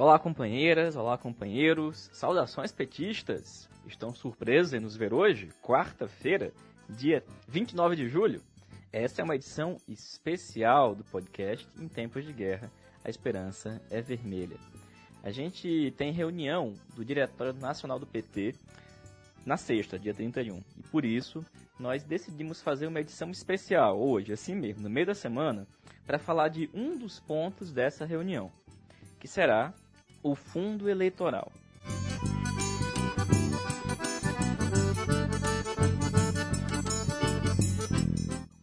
Olá, companheiras, olá, companheiros, saudações petistas! Estão surpresos em nos ver hoje, quarta-feira, dia 29 de julho? Essa é uma edição especial do podcast Em Tempos de Guerra, a Esperança é Vermelha. A gente tem reunião do Diretório Nacional do PT na sexta, dia 31, e por isso nós decidimos fazer uma edição especial hoje, assim mesmo, no meio da semana, para falar de um dos pontos dessa reunião, que será o fundo eleitoral.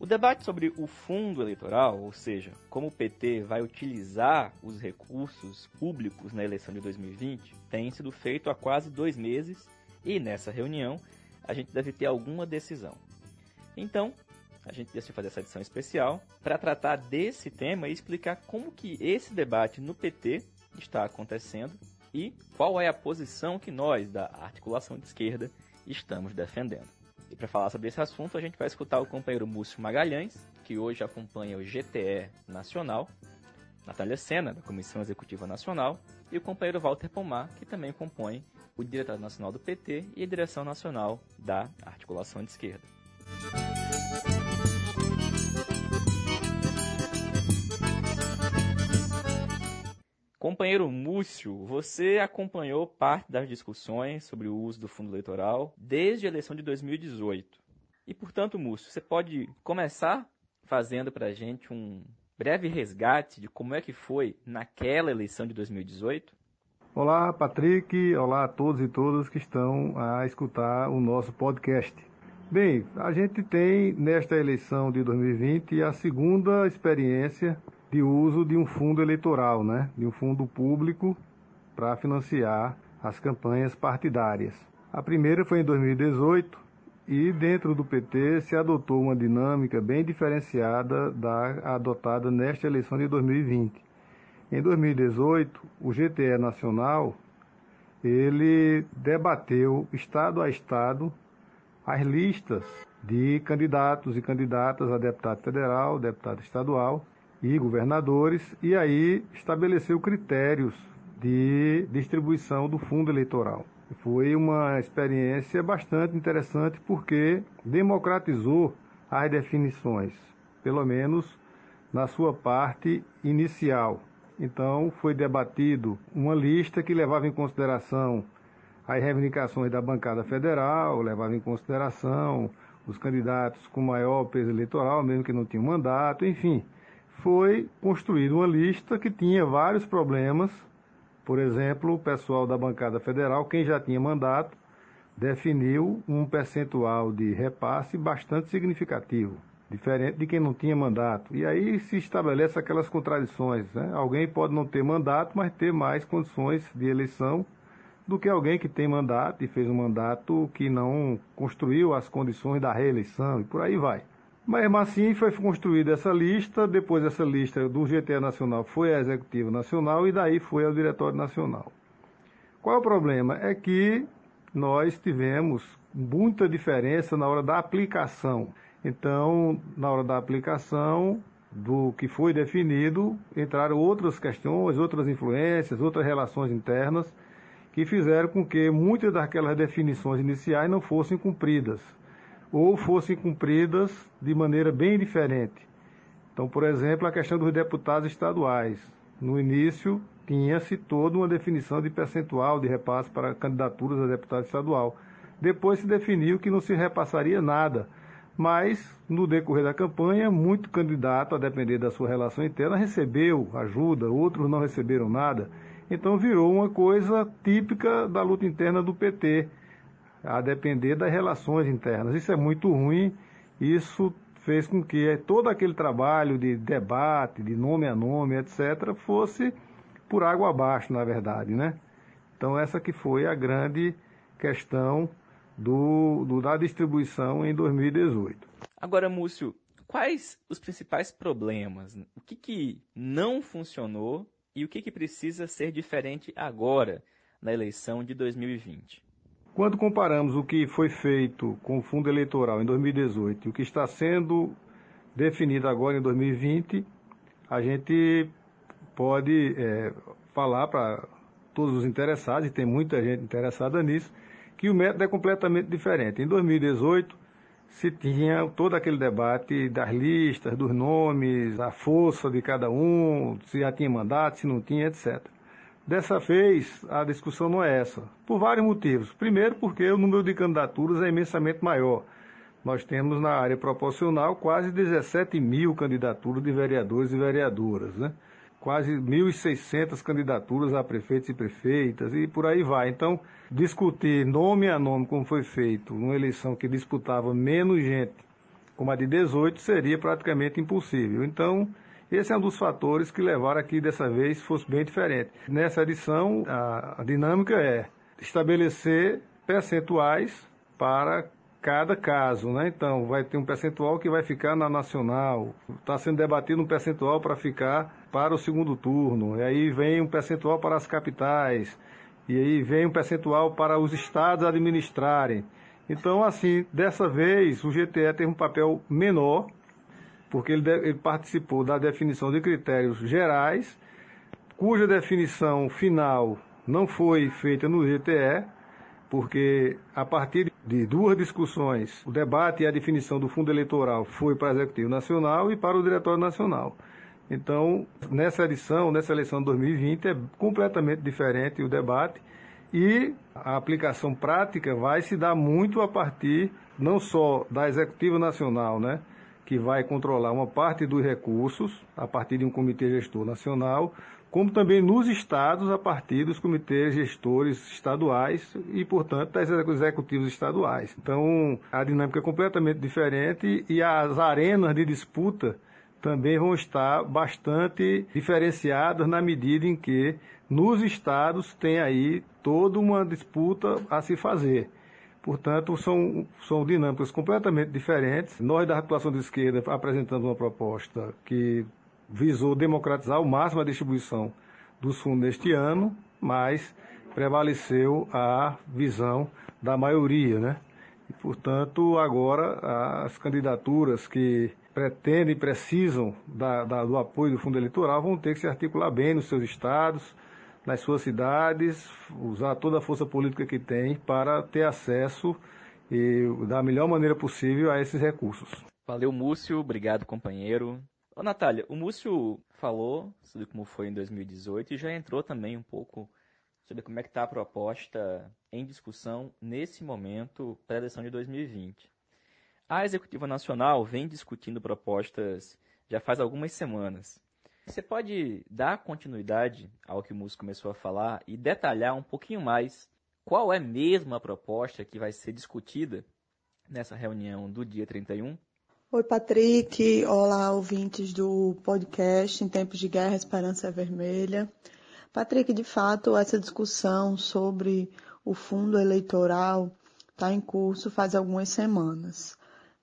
O debate sobre o fundo eleitoral, ou seja, como o PT vai utilizar os recursos públicos na eleição de 2020, tem sido feito há quase dois meses e nessa reunião a gente deve ter alguma decisão. Então, a gente decidiu fazer essa edição especial para tratar desse tema e explicar como que esse debate no PT está acontecendo e qual é a posição que nós, da articulação de esquerda, estamos defendendo. E para falar sobre esse assunto, a gente vai escutar o companheiro Múcio Magalhães, que hoje acompanha o GTE Nacional, Natália Sena, da Comissão Executiva Nacional, e o companheiro Walter Pomar, que também compõe o Diretório Nacional do PT e a Direção Nacional da Articulação de Esquerda. Companheiro Múcio, você acompanhou parte das discussões sobre o uso do fundo eleitoral desde a eleição de 2018. E, portanto, Múcio, você pode começar fazendo para a gente um breve resgate de como é que foi naquela eleição de 2018? Olá, Patrick. Olá a todos e todas que estão a escutar o nosso podcast. Bem, a gente tem nesta eleição de 2020 a segunda experiência de uso de um fundo eleitoral, né? de um fundo público para financiar as campanhas partidárias. A primeira foi em 2018 e dentro do PT se adotou uma dinâmica bem diferenciada da adotada nesta eleição de 2020. Em 2018, o GTE Nacional ele debateu estado a estado as listas de candidatos e candidatas a deputado federal, deputado estadual e governadores, e aí estabeleceu critérios de distribuição do fundo eleitoral. Foi uma experiência bastante interessante porque democratizou as definições, pelo menos na sua parte inicial. Então, foi debatido uma lista que levava em consideração as reivindicações da bancada federal, levava em consideração os candidatos com maior peso eleitoral, mesmo que não tinham mandato, enfim foi construída uma lista que tinha vários problemas. Por exemplo, o pessoal da bancada federal, quem já tinha mandato, definiu um percentual de repasse bastante significativo, diferente de quem não tinha mandato. E aí se estabelece aquelas contradições. Né? Alguém pode não ter mandato, mas ter mais condições de eleição do que alguém que tem mandato e fez um mandato que não construiu as condições da reeleição e por aí vai. Mas assim foi construída essa lista, depois essa lista do GTE Nacional foi à Executiva Nacional e daí foi ao Diretório Nacional. Qual é o problema? É que nós tivemos muita diferença na hora da aplicação. Então, na hora da aplicação do que foi definido, entraram outras questões, outras influências, outras relações internas que fizeram com que muitas daquelas definições iniciais não fossem cumpridas ou fossem cumpridas de maneira bem diferente. Então, por exemplo, a questão dos deputados estaduais. No início, tinha-se toda uma definição de percentual de repasse para candidaturas a deputado estadual. Depois se definiu que não se repassaria nada. Mas, no decorrer da campanha, muito candidato, a depender da sua relação interna, recebeu ajuda, outros não receberam nada. Então virou uma coisa típica da luta interna do PT a depender das relações internas. Isso é muito ruim, isso fez com que todo aquele trabalho de debate, de nome a nome, etc., fosse por água abaixo, na verdade, né? Então essa que foi a grande questão do, do, da distribuição em 2018. Agora, Múcio, quais os principais problemas? O que, que não funcionou e o que, que precisa ser diferente agora na eleição de 2020? Quando comparamos o que foi feito com o fundo eleitoral em 2018 e o que está sendo definido agora em 2020, a gente pode é, falar para todos os interessados, e tem muita gente interessada nisso, que o método é completamente diferente. Em 2018, se tinha todo aquele debate das listas, dos nomes, a força de cada um, se já tinha mandato, se não tinha, etc. Dessa vez, a discussão não é essa, por vários motivos. Primeiro, porque o número de candidaturas é imensamente maior. Nós temos na área proporcional quase 17 mil candidaturas de vereadores e vereadoras, né? quase 1.600 candidaturas a prefeitos e prefeitas e por aí vai. Então, discutir nome a nome, como foi feito, numa eleição que disputava menos gente, como a de 18, seria praticamente impossível. Então, esse é um dos fatores que levaram aqui dessa vez fosse bem diferente. Nessa edição, a, a dinâmica é estabelecer percentuais para cada caso, né? Então, vai ter um percentual que vai ficar na nacional. Está sendo debatido um percentual para ficar para o segundo turno. E aí vem um percentual para as capitais. E aí vem um percentual para os estados administrarem. Então, assim, dessa vez o GTE teve um papel menor, porque ele, ele participou da definição de critérios gerais, cuja definição final não foi feita no GTE, porque a partir de duas discussões, o debate e a definição do fundo eleitoral foi para o Executivo Nacional e para o Diretório Nacional. Então, nessa edição, nessa eleição de 2020, é completamente diferente o debate e a aplicação prática vai se dar muito a partir não só da Executiva Nacional, né, que vai controlar uma parte dos recursos a partir de um comitê gestor nacional, como também nos estados a partir dos comitês gestores estaduais e, portanto, das executivos estaduais. Então, a dinâmica é completamente diferente e as arenas de disputa também vão estar bastante diferenciadas na medida em que nos estados tem aí toda uma disputa a se fazer. Portanto, são, são dinâmicas completamente diferentes. Nós, da atuação de esquerda, apresentamos uma proposta que visou democratizar ao máximo a distribuição dos fundos neste ano, mas prevaleceu a visão da maioria, né? E, portanto, agora as candidaturas que pretendem e precisam da, da, do apoio do fundo eleitoral vão ter que se articular bem nos seus estados, nas suas cidades, usar toda a força política que tem para ter acesso e da melhor maneira possível a esses recursos. Valeu, Múcio. Obrigado, companheiro. Ô, Natália, o Múcio falou sobre como foi em 2018 e já entrou também um pouco sobre como é que está a proposta em discussão nesse momento para a eleição de 2020. A Executiva Nacional vem discutindo propostas já faz algumas semanas. Você pode dar continuidade ao que o Múcio começou a falar e detalhar um pouquinho mais qual é mesmo a proposta que vai ser discutida nessa reunião do dia 31? Oi, Patrick. Olá, ouvintes do podcast Em Tempos de Guerra, Esperança Vermelha. Patrick, de fato, essa discussão sobre o fundo eleitoral está em curso faz algumas semanas.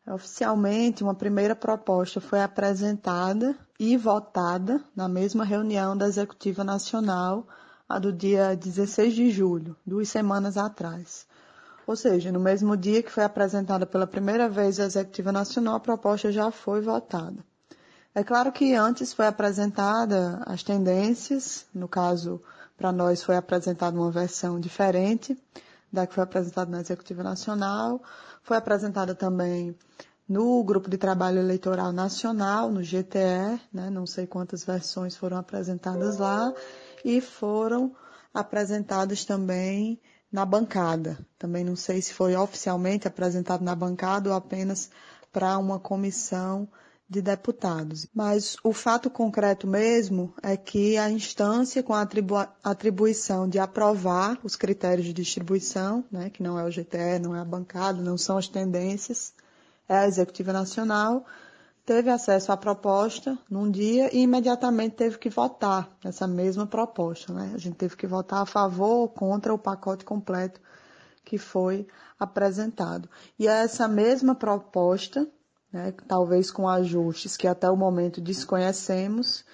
Oficialmente, uma primeira proposta foi apresentada e votada na mesma reunião da Executiva Nacional, a do dia 16 de julho, duas semanas atrás. Ou seja, no mesmo dia que foi apresentada pela primeira vez a Executiva Nacional, a proposta já foi votada. É claro que antes foi apresentada as tendências, no caso, para nós foi apresentada uma versão diferente da que foi apresentada na Executiva Nacional, foi apresentada também no Grupo de Trabalho Eleitoral Nacional, no GTE, né? não sei quantas versões foram apresentadas lá, e foram apresentadas também na bancada. Também não sei se foi oficialmente apresentado na bancada ou apenas para uma comissão de deputados. Mas o fato concreto mesmo é que a instância com a atribu atribuição de aprovar os critérios de distribuição, né, que não é o GTE, não é a bancada, não são as tendências, a Executiva Nacional, teve acesso à proposta num dia e imediatamente teve que votar nessa mesma proposta. Né? A gente teve que votar a favor ou contra o pacote completo que foi apresentado. E é essa mesma proposta, né, talvez com ajustes que até o momento desconhecemos,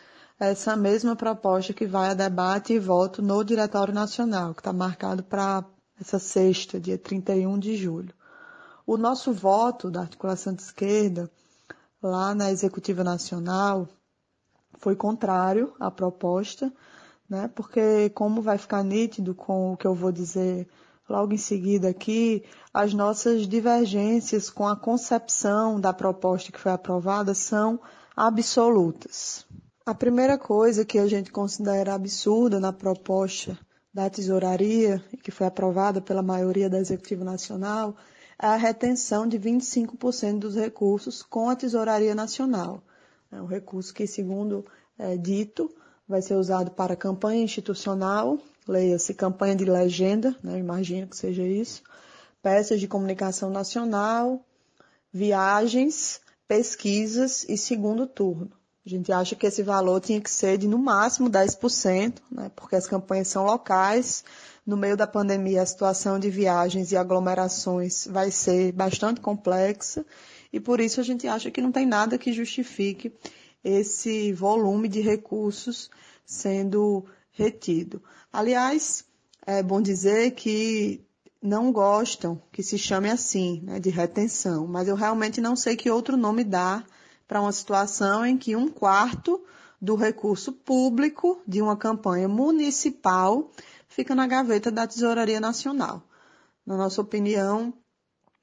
é essa mesma proposta que vai a debate e voto no Diretório Nacional, que está marcado para essa sexta, dia 31 de julho. O nosso voto da articulação de esquerda lá na Executiva Nacional foi contrário à proposta, né? Porque como vai ficar nítido com o que eu vou dizer logo em seguida aqui, as nossas divergências com a concepção da proposta que foi aprovada são absolutas. A primeira coisa que a gente considera absurda na proposta da tesouraria, que foi aprovada pela maioria da Executivo Nacional, a retenção de 25% dos recursos com a Tesouraria Nacional. É um recurso que, segundo é dito, vai ser usado para campanha institucional, leia-se campanha de legenda, né, imagino que seja isso, peças de comunicação nacional, viagens, pesquisas e segundo turno. A gente acha que esse valor tinha que ser de no máximo 10%, né, porque as campanhas são locais. No meio da pandemia, a situação de viagens e aglomerações vai ser bastante complexa e por isso a gente acha que não tem nada que justifique esse volume de recursos sendo retido. Aliás, é bom dizer que não gostam que se chame assim, né, de retenção, mas eu realmente não sei que outro nome dar para uma situação em que um quarto do recurso público de uma campanha municipal fica na gaveta da Tesouraria Nacional. Na nossa opinião,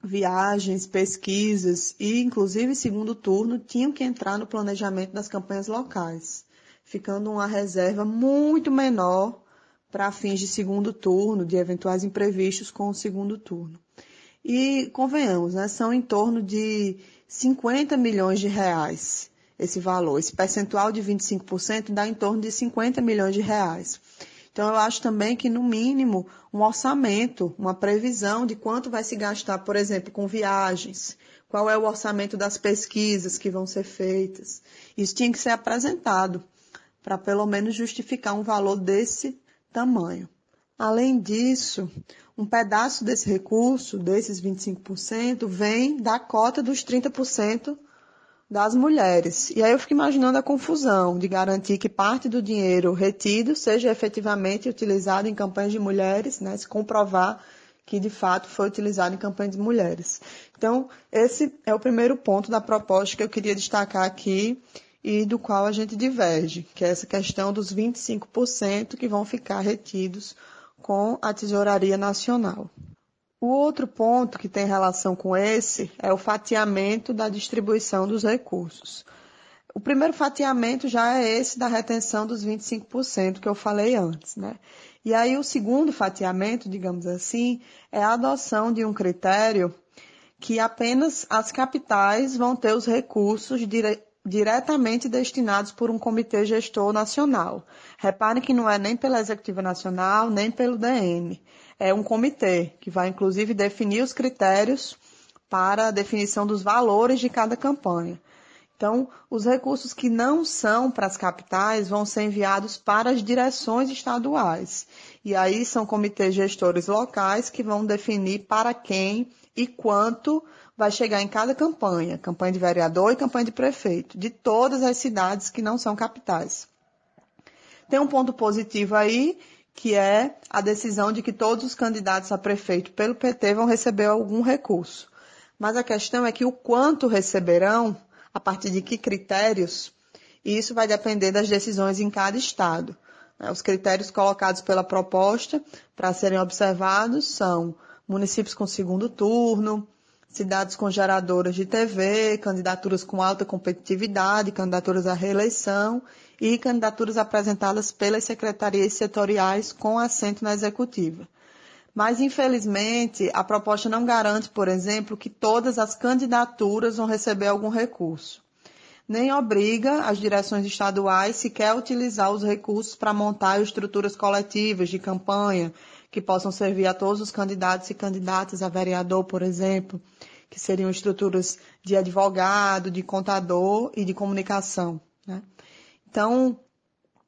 viagens, pesquisas e, inclusive, segundo turno tinham que entrar no planejamento das campanhas locais, ficando uma reserva muito menor para fins de segundo turno, de eventuais imprevistos com o segundo turno. E, convenhamos, né, são em torno de 50 milhões de reais esse valor. Esse percentual de 25% dá em torno de 50 milhões de reais. Então, eu acho também que, no mínimo, um orçamento, uma previsão de quanto vai se gastar, por exemplo, com viagens, qual é o orçamento das pesquisas que vão ser feitas. Isso tinha que ser apresentado para, pelo menos, justificar um valor desse tamanho. Além disso, um pedaço desse recurso, desses 25%, vem da cota dos 30% das mulheres. E aí eu fico imaginando a confusão de garantir que parte do dinheiro retido seja efetivamente utilizado em campanhas de mulheres, né, se comprovar que de fato foi utilizado em campanhas de mulheres. Então, esse é o primeiro ponto da proposta que eu queria destacar aqui e do qual a gente diverge, que é essa questão dos 25% que vão ficar retidos com a Tesouraria Nacional. O outro ponto que tem relação com esse é o fatiamento da distribuição dos recursos. O primeiro fatiamento já é esse da retenção dos 25% que eu falei antes, né? E aí o segundo fatiamento, digamos assim, é a adoção de um critério que apenas as capitais vão ter os recursos dire diretamente destinados por um comitê gestor nacional. Repare que não é nem pela Executiva Nacional, nem pelo DN. É um comitê que vai, inclusive, definir os critérios para a definição dos valores de cada campanha. Então, os recursos que não são para as capitais vão ser enviados para as direções estaduais. E aí são comitês gestores locais que vão definir para quem e quanto vai chegar em cada campanha, campanha de vereador e campanha de prefeito, de todas as cidades que não são capitais. Tem um ponto positivo aí, que é a decisão de que todos os candidatos a prefeito pelo PT vão receber algum recurso. Mas a questão é que o quanto receberão, a partir de que critérios, isso vai depender das decisões em cada estado. Os critérios colocados pela proposta para serem observados são municípios com segundo turno, cidades com geradoras de TV, candidaturas com alta competitividade, candidaturas à reeleição e candidaturas apresentadas pelas secretarias setoriais com assento na executiva. Mas, infelizmente, a proposta não garante, por exemplo, que todas as candidaturas vão receber algum recurso. Nem obriga as direções estaduais sequer a utilizar os recursos para montar estruturas coletivas de campanha que possam servir a todos os candidatos e candidatas a vereador, por exemplo que seriam estruturas de advogado, de contador e de comunicação. Né? Então,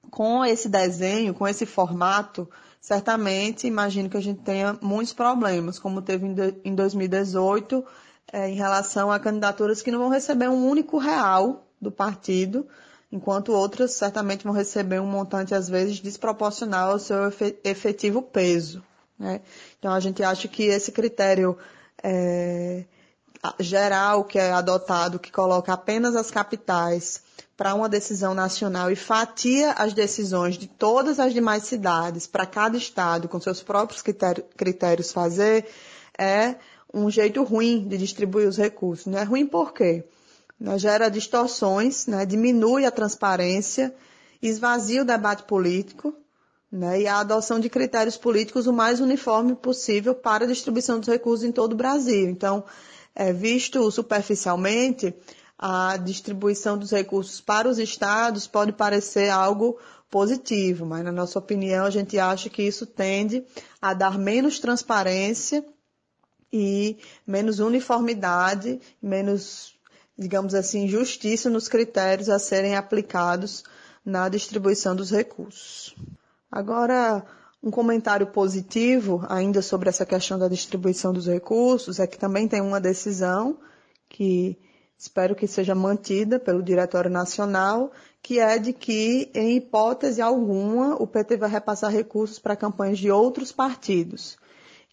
com esse desenho, com esse formato, certamente imagino que a gente tenha muitos problemas, como teve em 2018, é, em relação a candidaturas que não vão receber um único real do partido, enquanto outras certamente vão receber um montante, às vezes, desproporcional ao seu efetivo peso. Né? Então, a gente acha que esse critério é, geral que é adotado, que coloca apenas as capitais para uma decisão nacional e fatia as decisões de todas as demais cidades para cada estado com seus próprios critérios fazer, é um jeito ruim de distribuir os recursos. Não é ruim por quê? Né, gera distorções, né, diminui a transparência, esvazia o debate político né, e a adoção de critérios políticos o mais uniforme possível para a distribuição dos recursos em todo o Brasil. Então, é, visto superficialmente, a distribuição dos recursos para os estados pode parecer algo positivo, mas na nossa opinião a gente acha que isso tende a dar menos transparência e menos uniformidade, menos, digamos assim, justiça nos critérios a serem aplicados na distribuição dos recursos. Agora, um comentário positivo ainda sobre essa questão da distribuição dos recursos é que também tem uma decisão que espero que seja mantida pelo Diretório Nacional, que é de que, em hipótese alguma, o PT vai repassar recursos para campanhas de outros partidos.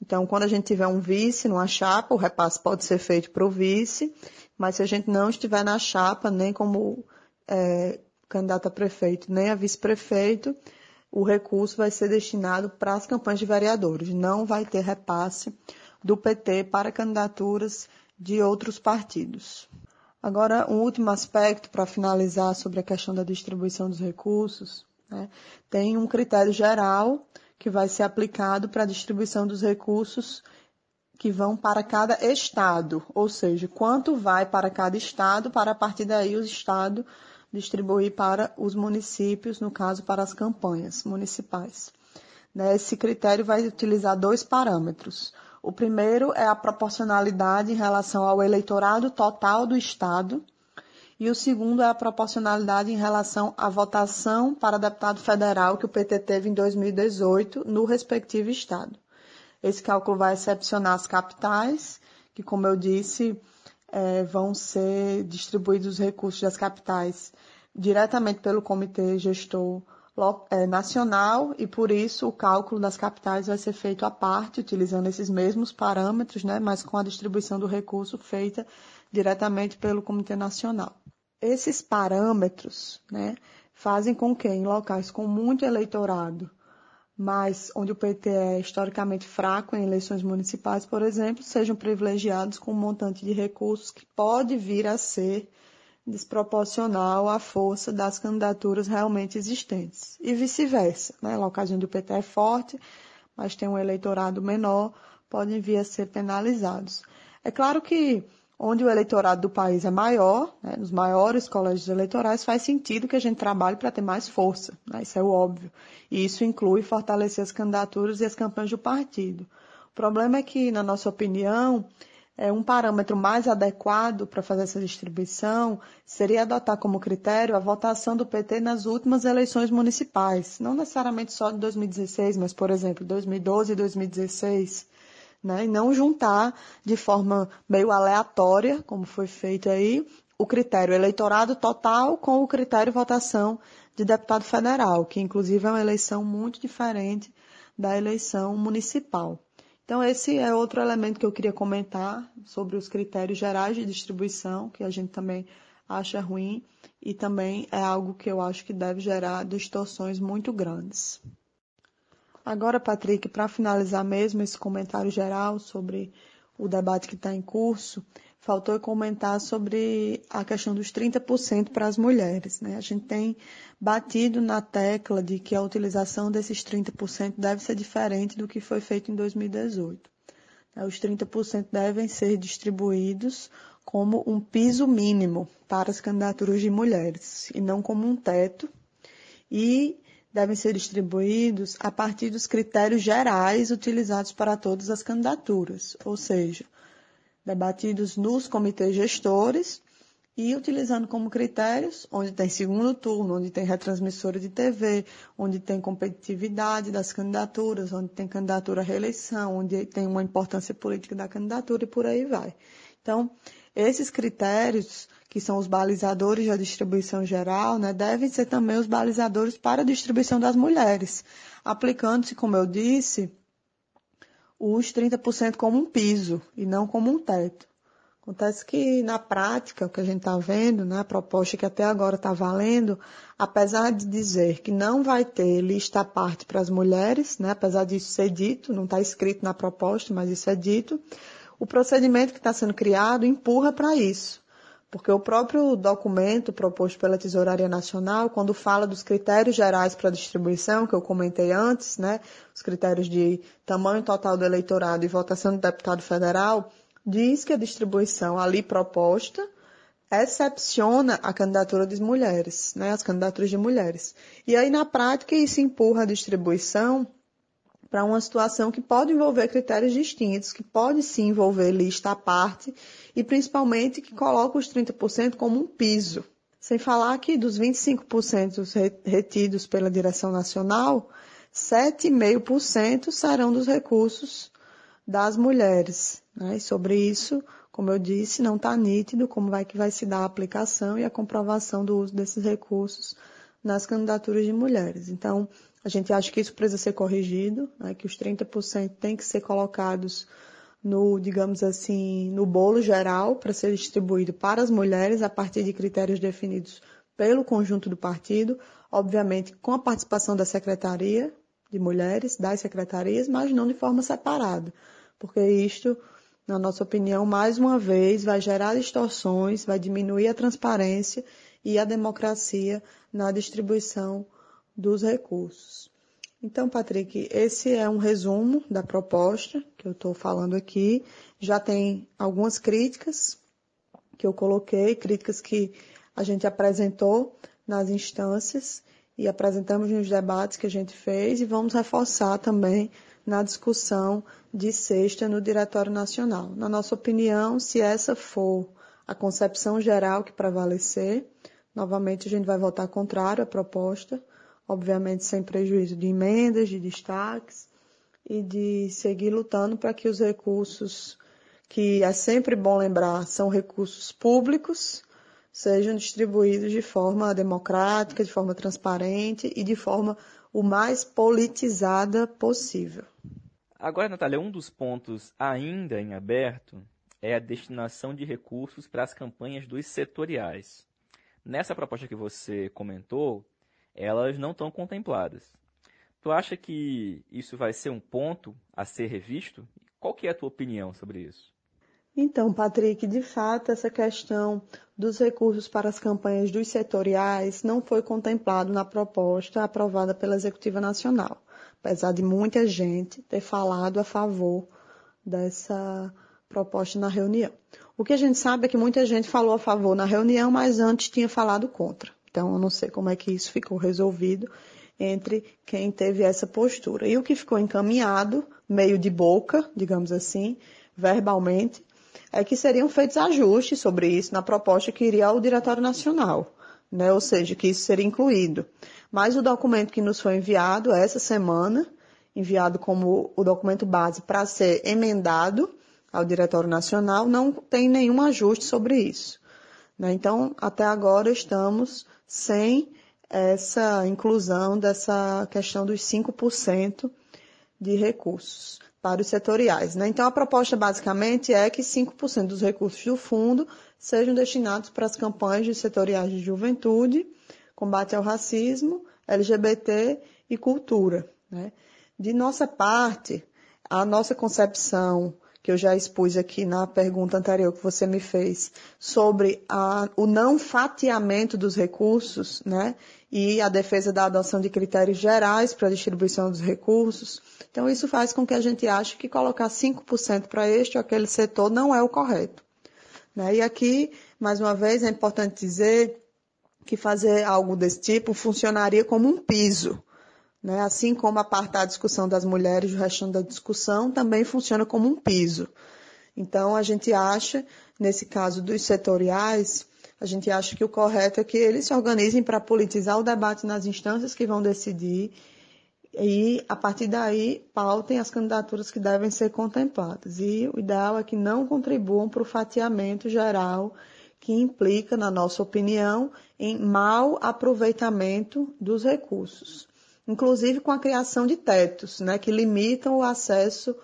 Então, quando a gente tiver um vice numa chapa, o repasse pode ser feito para o vice, mas se a gente não estiver na chapa, nem como é, candidato a prefeito, nem a vice-prefeito, o recurso vai ser destinado para as campanhas de vereadores. Não vai ter repasse do PT para candidaturas de outros partidos. Agora, um último aspecto para finalizar sobre a questão da distribuição dos recursos. Né? Tem um critério geral que vai ser aplicado para a distribuição dos recursos que vão para cada estado, ou seja, quanto vai para cada estado, para a partir daí o estado distribuir para os municípios, no caso, para as campanhas municipais. Né, esse critério vai utilizar dois parâmetros. O primeiro é a proporcionalidade em relação ao eleitorado total do Estado, e o segundo é a proporcionalidade em relação à votação para deputado federal que o PT teve em 2018 no respectivo Estado. Esse cálculo vai excepcionar as capitais, que, como eu disse, é, vão ser distribuídos os recursos das capitais diretamente pelo Comitê Gestor é, Nacional e, por isso, o cálculo das capitais vai ser feito à parte, utilizando esses mesmos parâmetros, né, mas com a distribuição do recurso feita diretamente pelo Comitê Nacional. Esses parâmetros né, fazem com que, em locais com muito eleitorado, mas onde o PT é historicamente fraco em eleições municipais, por exemplo, sejam privilegiados com um montante de recursos que pode vir a ser desproporcional à força das candidaturas realmente existentes. E vice-versa. Né? Locais onde o PT é forte, mas tem um eleitorado menor, podem vir a ser penalizados. É claro que onde o eleitorado do país é maior, né, nos maiores colégios eleitorais, faz sentido que a gente trabalhe para ter mais força. Né, isso é óbvio. E isso inclui fortalecer as candidaturas e as campanhas do partido. O problema é que, na nossa opinião, é, um parâmetro mais adequado para fazer essa distribuição seria adotar como critério a votação do PT nas últimas eleições municipais. Não necessariamente só de 2016, mas, por exemplo, 2012 e 2016 né? E não juntar de forma meio aleatória, como foi feito aí, o critério eleitorado total com o critério votação de deputado federal, que inclusive é uma eleição muito diferente da eleição municipal. Então, esse é outro elemento que eu queria comentar sobre os critérios gerais de distribuição, que a gente também acha ruim, e também é algo que eu acho que deve gerar distorções muito grandes. Agora, Patrick, para finalizar mesmo esse comentário geral sobre o debate que está em curso, faltou comentar sobre a questão dos 30% para as mulheres. Né? A gente tem batido na tecla de que a utilização desses 30% deve ser diferente do que foi feito em 2018. Os 30% devem ser distribuídos como um piso mínimo para as candidaturas de mulheres e não como um teto. E devem ser distribuídos a partir dos critérios gerais utilizados para todas as candidaturas, ou seja, debatidos nos comitês gestores e utilizando como critérios onde tem segundo turno, onde tem retransmissora de TV, onde tem competitividade das candidaturas, onde tem candidatura à reeleição, onde tem uma importância política da candidatura e por aí vai. Então, esses critérios, que são os balizadores da distribuição geral, né, devem ser também os balizadores para a distribuição das mulheres, aplicando-se, como eu disse, os 30% como um piso e não como um teto. Acontece que na prática, o que a gente está vendo, né, a proposta que até agora está valendo, apesar de dizer que não vai ter lista à parte para as mulheres, né, apesar disso ser dito, não está escrito na proposta, mas isso é dito, o procedimento que está sendo criado empurra para isso. Porque o próprio documento proposto pela Tesouraria Nacional, quando fala dos critérios gerais para distribuição, que eu comentei antes, né, os critérios de tamanho total do eleitorado e votação do deputado federal, diz que a distribuição ali proposta excepciona a candidatura de mulheres, né, as candidaturas de mulheres. E aí, na prática, isso empurra a distribuição para uma situação que pode envolver critérios distintos, que pode sim envolver lista à parte e principalmente que coloca os 30% como um piso. Sem falar que dos 25% retidos pela direção nacional, 7,5% serão dos recursos das mulheres. Né? E sobre isso, como eu disse, não está nítido como vai que vai se dar a aplicação e a comprovação do uso desses recursos nas candidaturas de mulheres. Então, a gente acha que isso precisa ser corrigido, né? que os 30% têm que ser colocados no, digamos assim, no bolo geral para ser distribuído para as mulheres a partir de critérios definidos pelo conjunto do partido, obviamente com a participação da secretaria de mulheres, das secretarias, mas não de forma separada, porque isto na nossa opinião, mais uma vez, vai gerar distorções, vai diminuir a transparência e a democracia na distribuição dos recursos. Então, Patrick, esse é um resumo da proposta que eu estou falando aqui. Já tem algumas críticas que eu coloquei, críticas que a gente apresentou nas instâncias e apresentamos nos debates que a gente fez e vamos reforçar também na discussão de sexta no Diretório Nacional. Na nossa opinião, se essa for a concepção geral que prevalecer, novamente a gente vai votar contrário à proposta, obviamente sem prejuízo de emendas, de destaques e de seguir lutando para que os recursos, que é sempre bom lembrar, são recursos públicos, sejam distribuídos de forma democrática, de forma transparente e de forma o mais politizada possível. Agora, Natália, um dos pontos ainda em aberto é a destinação de recursos para as campanhas dos setoriais. Nessa proposta que você comentou, elas não estão contempladas. Tu acha que isso vai ser um ponto a ser revisto? Qual que é a tua opinião sobre isso? Então, Patrick, de fato, essa questão dos recursos para as campanhas dos setoriais não foi contemplado na proposta aprovada pela Executiva Nacional, apesar de muita gente ter falado a favor dessa proposta na reunião. O que a gente sabe é que muita gente falou a favor na reunião, mas antes tinha falado contra. Então, eu não sei como é que isso ficou resolvido entre quem teve essa postura. E o que ficou encaminhado, meio de boca, digamos assim, verbalmente, é que seriam feitos ajustes sobre isso na proposta que iria ao Diretório Nacional, né? ou seja, que isso seria incluído. Mas o documento que nos foi enviado essa semana, enviado como o documento base para ser emendado ao Diretório Nacional, não tem nenhum ajuste sobre isso. Né? Então, até agora estamos sem essa inclusão dessa questão dos 5% de recursos para os setoriais. Né? Então, a proposta basicamente é que 5% dos recursos do fundo sejam destinados para as campanhas de setoriais de juventude, combate ao racismo, LGBT e cultura. Né? De nossa parte, a nossa concepção, que eu já expus aqui na pergunta anterior que você me fez, sobre a, o não fatiamento dos recursos, né? e a defesa da adoção de critérios gerais para a distribuição dos recursos. Então, isso faz com que a gente ache que colocar 5% para este ou aquele setor não é o correto. Né? E aqui, mais uma vez, é importante dizer que fazer algo desse tipo funcionaria como um piso. Né? Assim como a parte da discussão das mulheres, o restante da discussão também funciona como um piso. Então, a gente acha, nesse caso dos setoriais, a gente acha que o correto é que eles se organizem para politizar o debate nas instâncias que vão decidir e, a partir daí, pautem as candidaturas que devem ser contempladas. E o ideal é que não contribuam para o fatiamento geral que implica, na nossa opinião, em mau aproveitamento dos recursos, inclusive com a criação de tetos, né, que limitam o acesso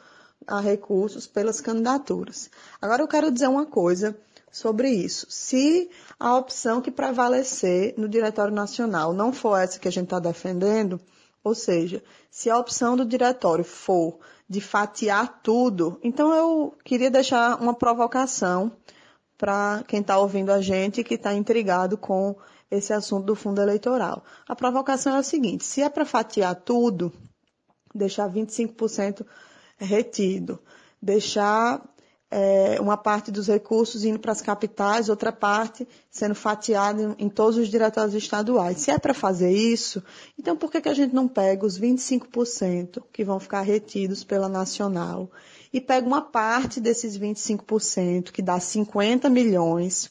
a recursos pelas candidaturas. Agora eu quero dizer uma coisa sobre isso. Se a opção que prevalecer no Diretório Nacional não for essa que a gente está defendendo, ou seja, se a opção do diretório for de fatiar tudo, então eu queria deixar uma provocação para quem está ouvindo a gente e que está intrigado com esse assunto do fundo eleitoral. A provocação é a seguinte: se é para fatiar tudo, deixar 25% retido, deixar é, uma parte dos recursos indo para as capitais, outra parte sendo fatiada em, em todos os diretórios estaduais. Se é para fazer isso, então por que, que a gente não pega os 25% que vão ficar retidos pela nacional e pega uma parte desses 25%, que dá 50 milhões,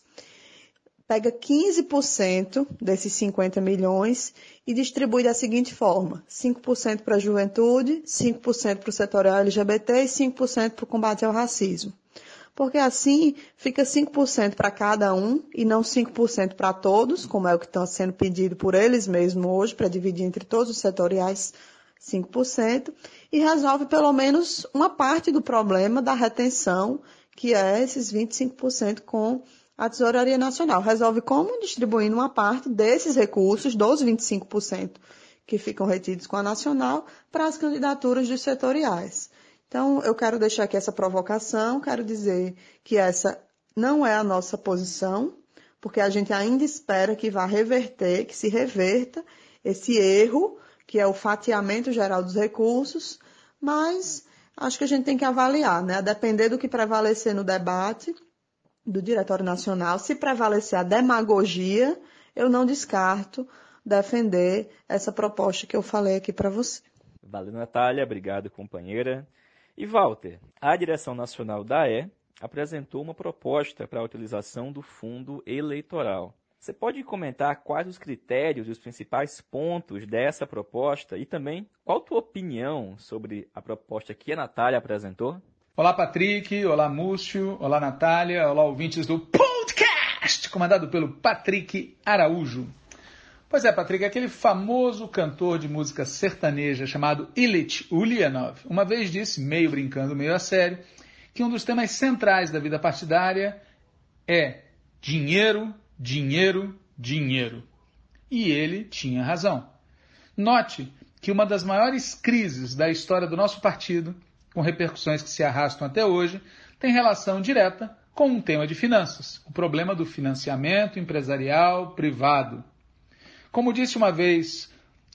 pega 15% desses 50 milhões e distribui da seguinte forma: 5% para a juventude, 5% para o setorial LGBT e 5% para o combate ao racismo. Porque assim fica 5% para cada um e não 5% para todos, como é o que está sendo pedido por eles mesmos hoje, para dividir entre todos os setoriais 5%, e resolve pelo menos uma parte do problema da retenção, que é esses 25% com a Tesouraria Nacional. Resolve como? Distribuindo uma parte desses recursos, dos 25% que ficam retidos com a Nacional, para as candidaturas dos setoriais. Então, eu quero deixar aqui essa provocação, quero dizer que essa não é a nossa posição, porque a gente ainda espera que vá reverter, que se reverta esse erro, que é o fatiamento geral dos recursos, mas acho que a gente tem que avaliar, né? A depender do que prevalecer no debate do Diretório Nacional, se prevalecer a demagogia, eu não descarto defender essa proposta que eu falei aqui para você. Valeu, Natália. Obrigado, companheira. E Walter, a direção nacional da E apresentou uma proposta para a utilização do fundo eleitoral. Você pode comentar quais os critérios e os principais pontos dessa proposta e também qual a tua opinião sobre a proposta que a Natália apresentou? Olá, Patrick. Olá, Múcio. Olá, Natália. Olá, ouvintes do podcast, comandado pelo Patrick Araújo. Pois é, Patrick, aquele famoso cantor de música sertaneja chamado Ilit Ulyanov, uma vez disse, meio brincando, meio a sério, que um dos temas centrais da vida partidária é dinheiro, dinheiro, dinheiro. E ele tinha razão. Note que uma das maiores crises da história do nosso partido, com repercussões que se arrastam até hoje, tem relação direta com um tema de finanças, o problema do financiamento empresarial privado. Como disse uma vez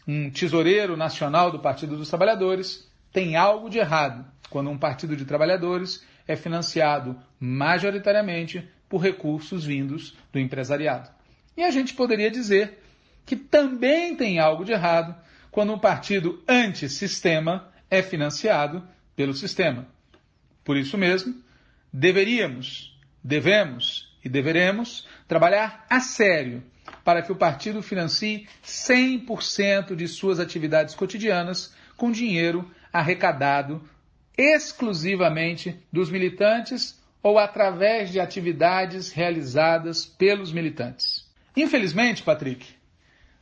um tesoureiro nacional do Partido dos Trabalhadores, tem algo de errado quando um partido de trabalhadores é financiado majoritariamente por recursos vindos do empresariado. E a gente poderia dizer que também tem algo de errado quando um partido antissistema é financiado pelo sistema. Por isso mesmo, deveríamos, devemos e deveremos trabalhar a sério para que o partido financie 100% de suas atividades cotidianas com dinheiro arrecadado exclusivamente dos militantes ou através de atividades realizadas pelos militantes. Infelizmente, Patrick,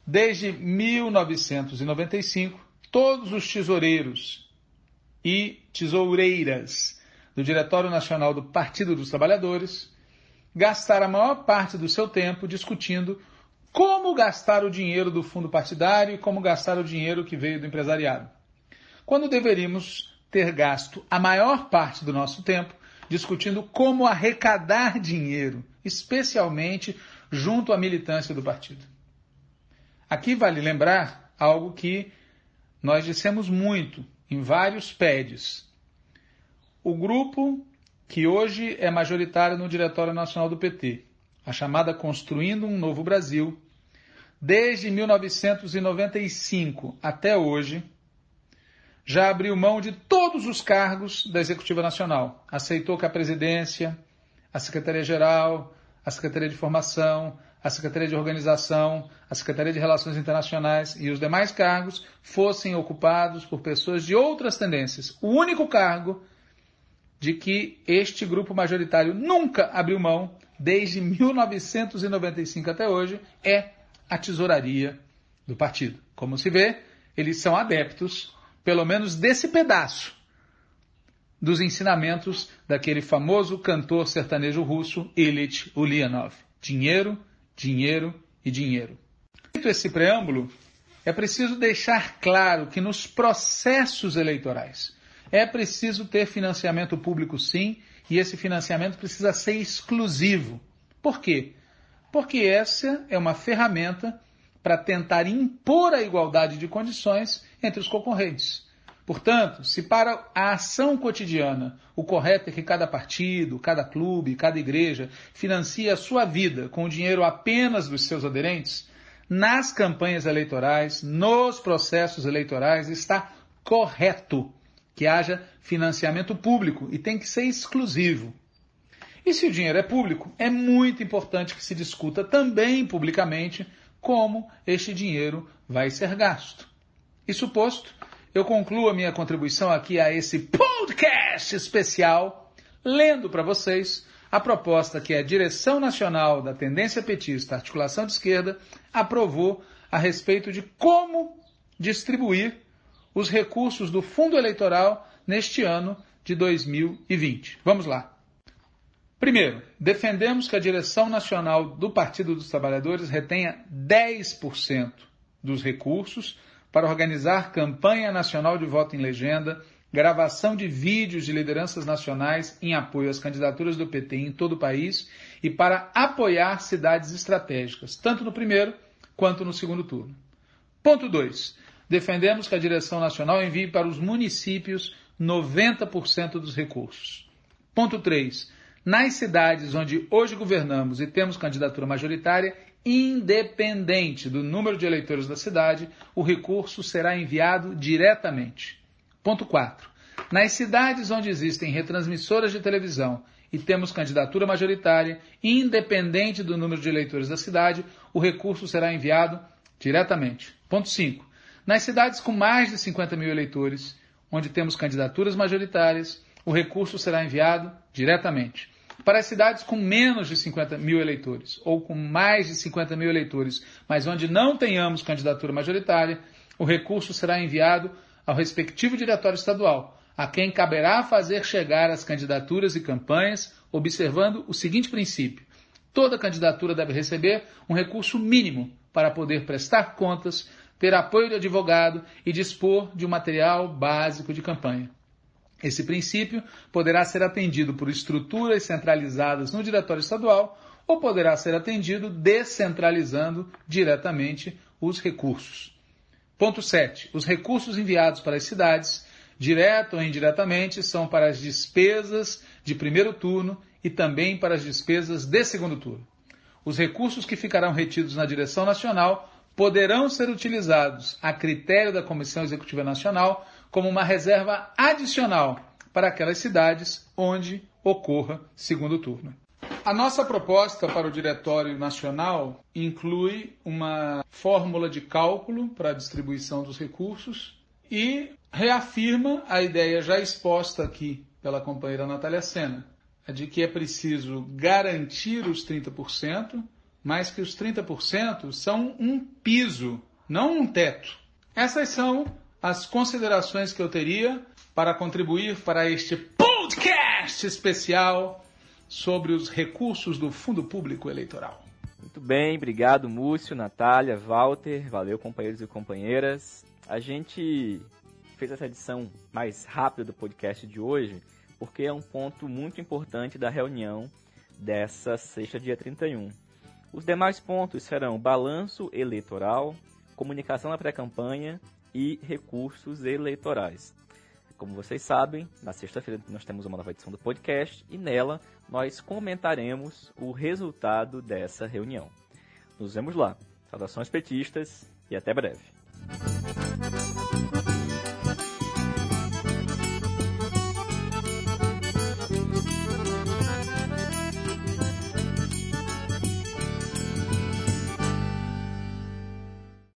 desde 1995, todos os tesoureiros e tesoureiras do Diretório Nacional do Partido dos Trabalhadores gastaram a maior parte do seu tempo discutindo como gastar o dinheiro do fundo partidário e como gastar o dinheiro que veio do empresariado. Quando deveríamos ter gasto a maior parte do nosso tempo discutindo como arrecadar dinheiro, especialmente junto à militância do partido. Aqui vale lembrar algo que nós dissemos muito em vários PEDs. O grupo que hoje é majoritário no Diretório Nacional do PT, a chamada Construindo um Novo Brasil, desde 1995 até hoje, já abriu mão de todos os cargos da Executiva Nacional. Aceitou que a presidência, a Secretaria-Geral, a Secretaria de Formação, a Secretaria de Organização, a Secretaria de Relações Internacionais e os demais cargos fossem ocupados por pessoas de outras tendências. O único cargo de que este grupo majoritário nunca abriu mão desde 1995 até hoje, é a tesouraria do partido. Como se vê, eles são adeptos, pelo menos desse pedaço dos ensinamentos daquele famoso cantor sertanejo russo Ilyich Ulyanov. Dinheiro, dinheiro e dinheiro. Feito esse preâmbulo, é preciso deixar claro que nos processos eleitorais é preciso ter financiamento público sim, e esse financiamento precisa ser exclusivo. Por quê? Porque essa é uma ferramenta para tentar impor a igualdade de condições entre os concorrentes. Portanto, se para a ação cotidiana o correto é que cada partido, cada clube, cada igreja financie a sua vida com o dinheiro apenas dos seus aderentes, nas campanhas eleitorais, nos processos eleitorais, está correto que haja financiamento público e tem que ser exclusivo. E se o dinheiro é público, é muito importante que se discuta também publicamente como este dinheiro vai ser gasto. Isso posto, eu concluo a minha contribuição aqui a esse podcast especial, lendo para vocês a proposta que a Direção Nacional da Tendência Petista Articulação de Esquerda aprovou a respeito de como distribuir os recursos do fundo eleitoral neste ano de 2020. Vamos lá. Primeiro, defendemos que a direção nacional do Partido dos Trabalhadores retenha 10% dos recursos para organizar campanha nacional de voto em legenda, gravação de vídeos de lideranças nacionais em apoio às candidaturas do PT em todo o país e para apoiar cidades estratégicas, tanto no primeiro quanto no segundo turno. Ponto 2. Defendemos que a direção nacional envie para os municípios 90% dos recursos. Ponto 3 nas cidades onde hoje governamos e temos candidatura majoritária, independente do número de eleitores da cidade, o recurso será enviado diretamente. Ponto 4. Nas cidades onde existem retransmissoras de televisão e temos candidatura majoritária, independente do número de eleitores da cidade, o recurso será enviado diretamente. Ponto 5. Nas cidades com mais de 50 mil eleitores, onde temos candidaturas majoritárias, o recurso será enviado diretamente. Para as cidades com menos de 50 mil eleitores ou com mais de 50 mil eleitores, mas onde não tenhamos candidatura majoritária, o recurso será enviado ao respectivo diretório estadual, a quem caberá fazer chegar as candidaturas e campanhas, observando o seguinte princípio: toda candidatura deve receber um recurso mínimo para poder prestar contas, ter apoio de advogado e dispor de um material básico de campanha. Esse princípio poderá ser atendido por estruturas centralizadas no diretório estadual ou poderá ser atendido descentralizando diretamente os recursos. Ponto 7. Os recursos enviados para as cidades, direto ou indiretamente, são para as despesas de primeiro turno e também para as despesas de segundo turno. Os recursos que ficarão retidos na direção nacional poderão ser utilizados a critério da Comissão Executiva Nacional como uma reserva adicional para aquelas cidades onde ocorra segundo turno. A nossa proposta para o Diretório Nacional inclui uma fórmula de cálculo para a distribuição dos recursos e reafirma a ideia já exposta aqui pela companheira Natália Sena, de que é preciso garantir os 30%, mas que os 30% são um piso, não um teto. Essas são as considerações que eu teria para contribuir para este podcast especial sobre os recursos do Fundo Público Eleitoral. Muito bem, obrigado Múcio, Natália, Walter, valeu companheiros e companheiras. A gente fez essa edição mais rápida do podcast de hoje porque é um ponto muito importante da reunião dessa sexta, dia 31. Os demais pontos serão balanço eleitoral, comunicação na pré-campanha e recursos eleitorais. Como vocês sabem, na sexta-feira nós temos uma nova edição do podcast e nela nós comentaremos o resultado dessa reunião. Nos vemos lá. Saudações petistas e até breve.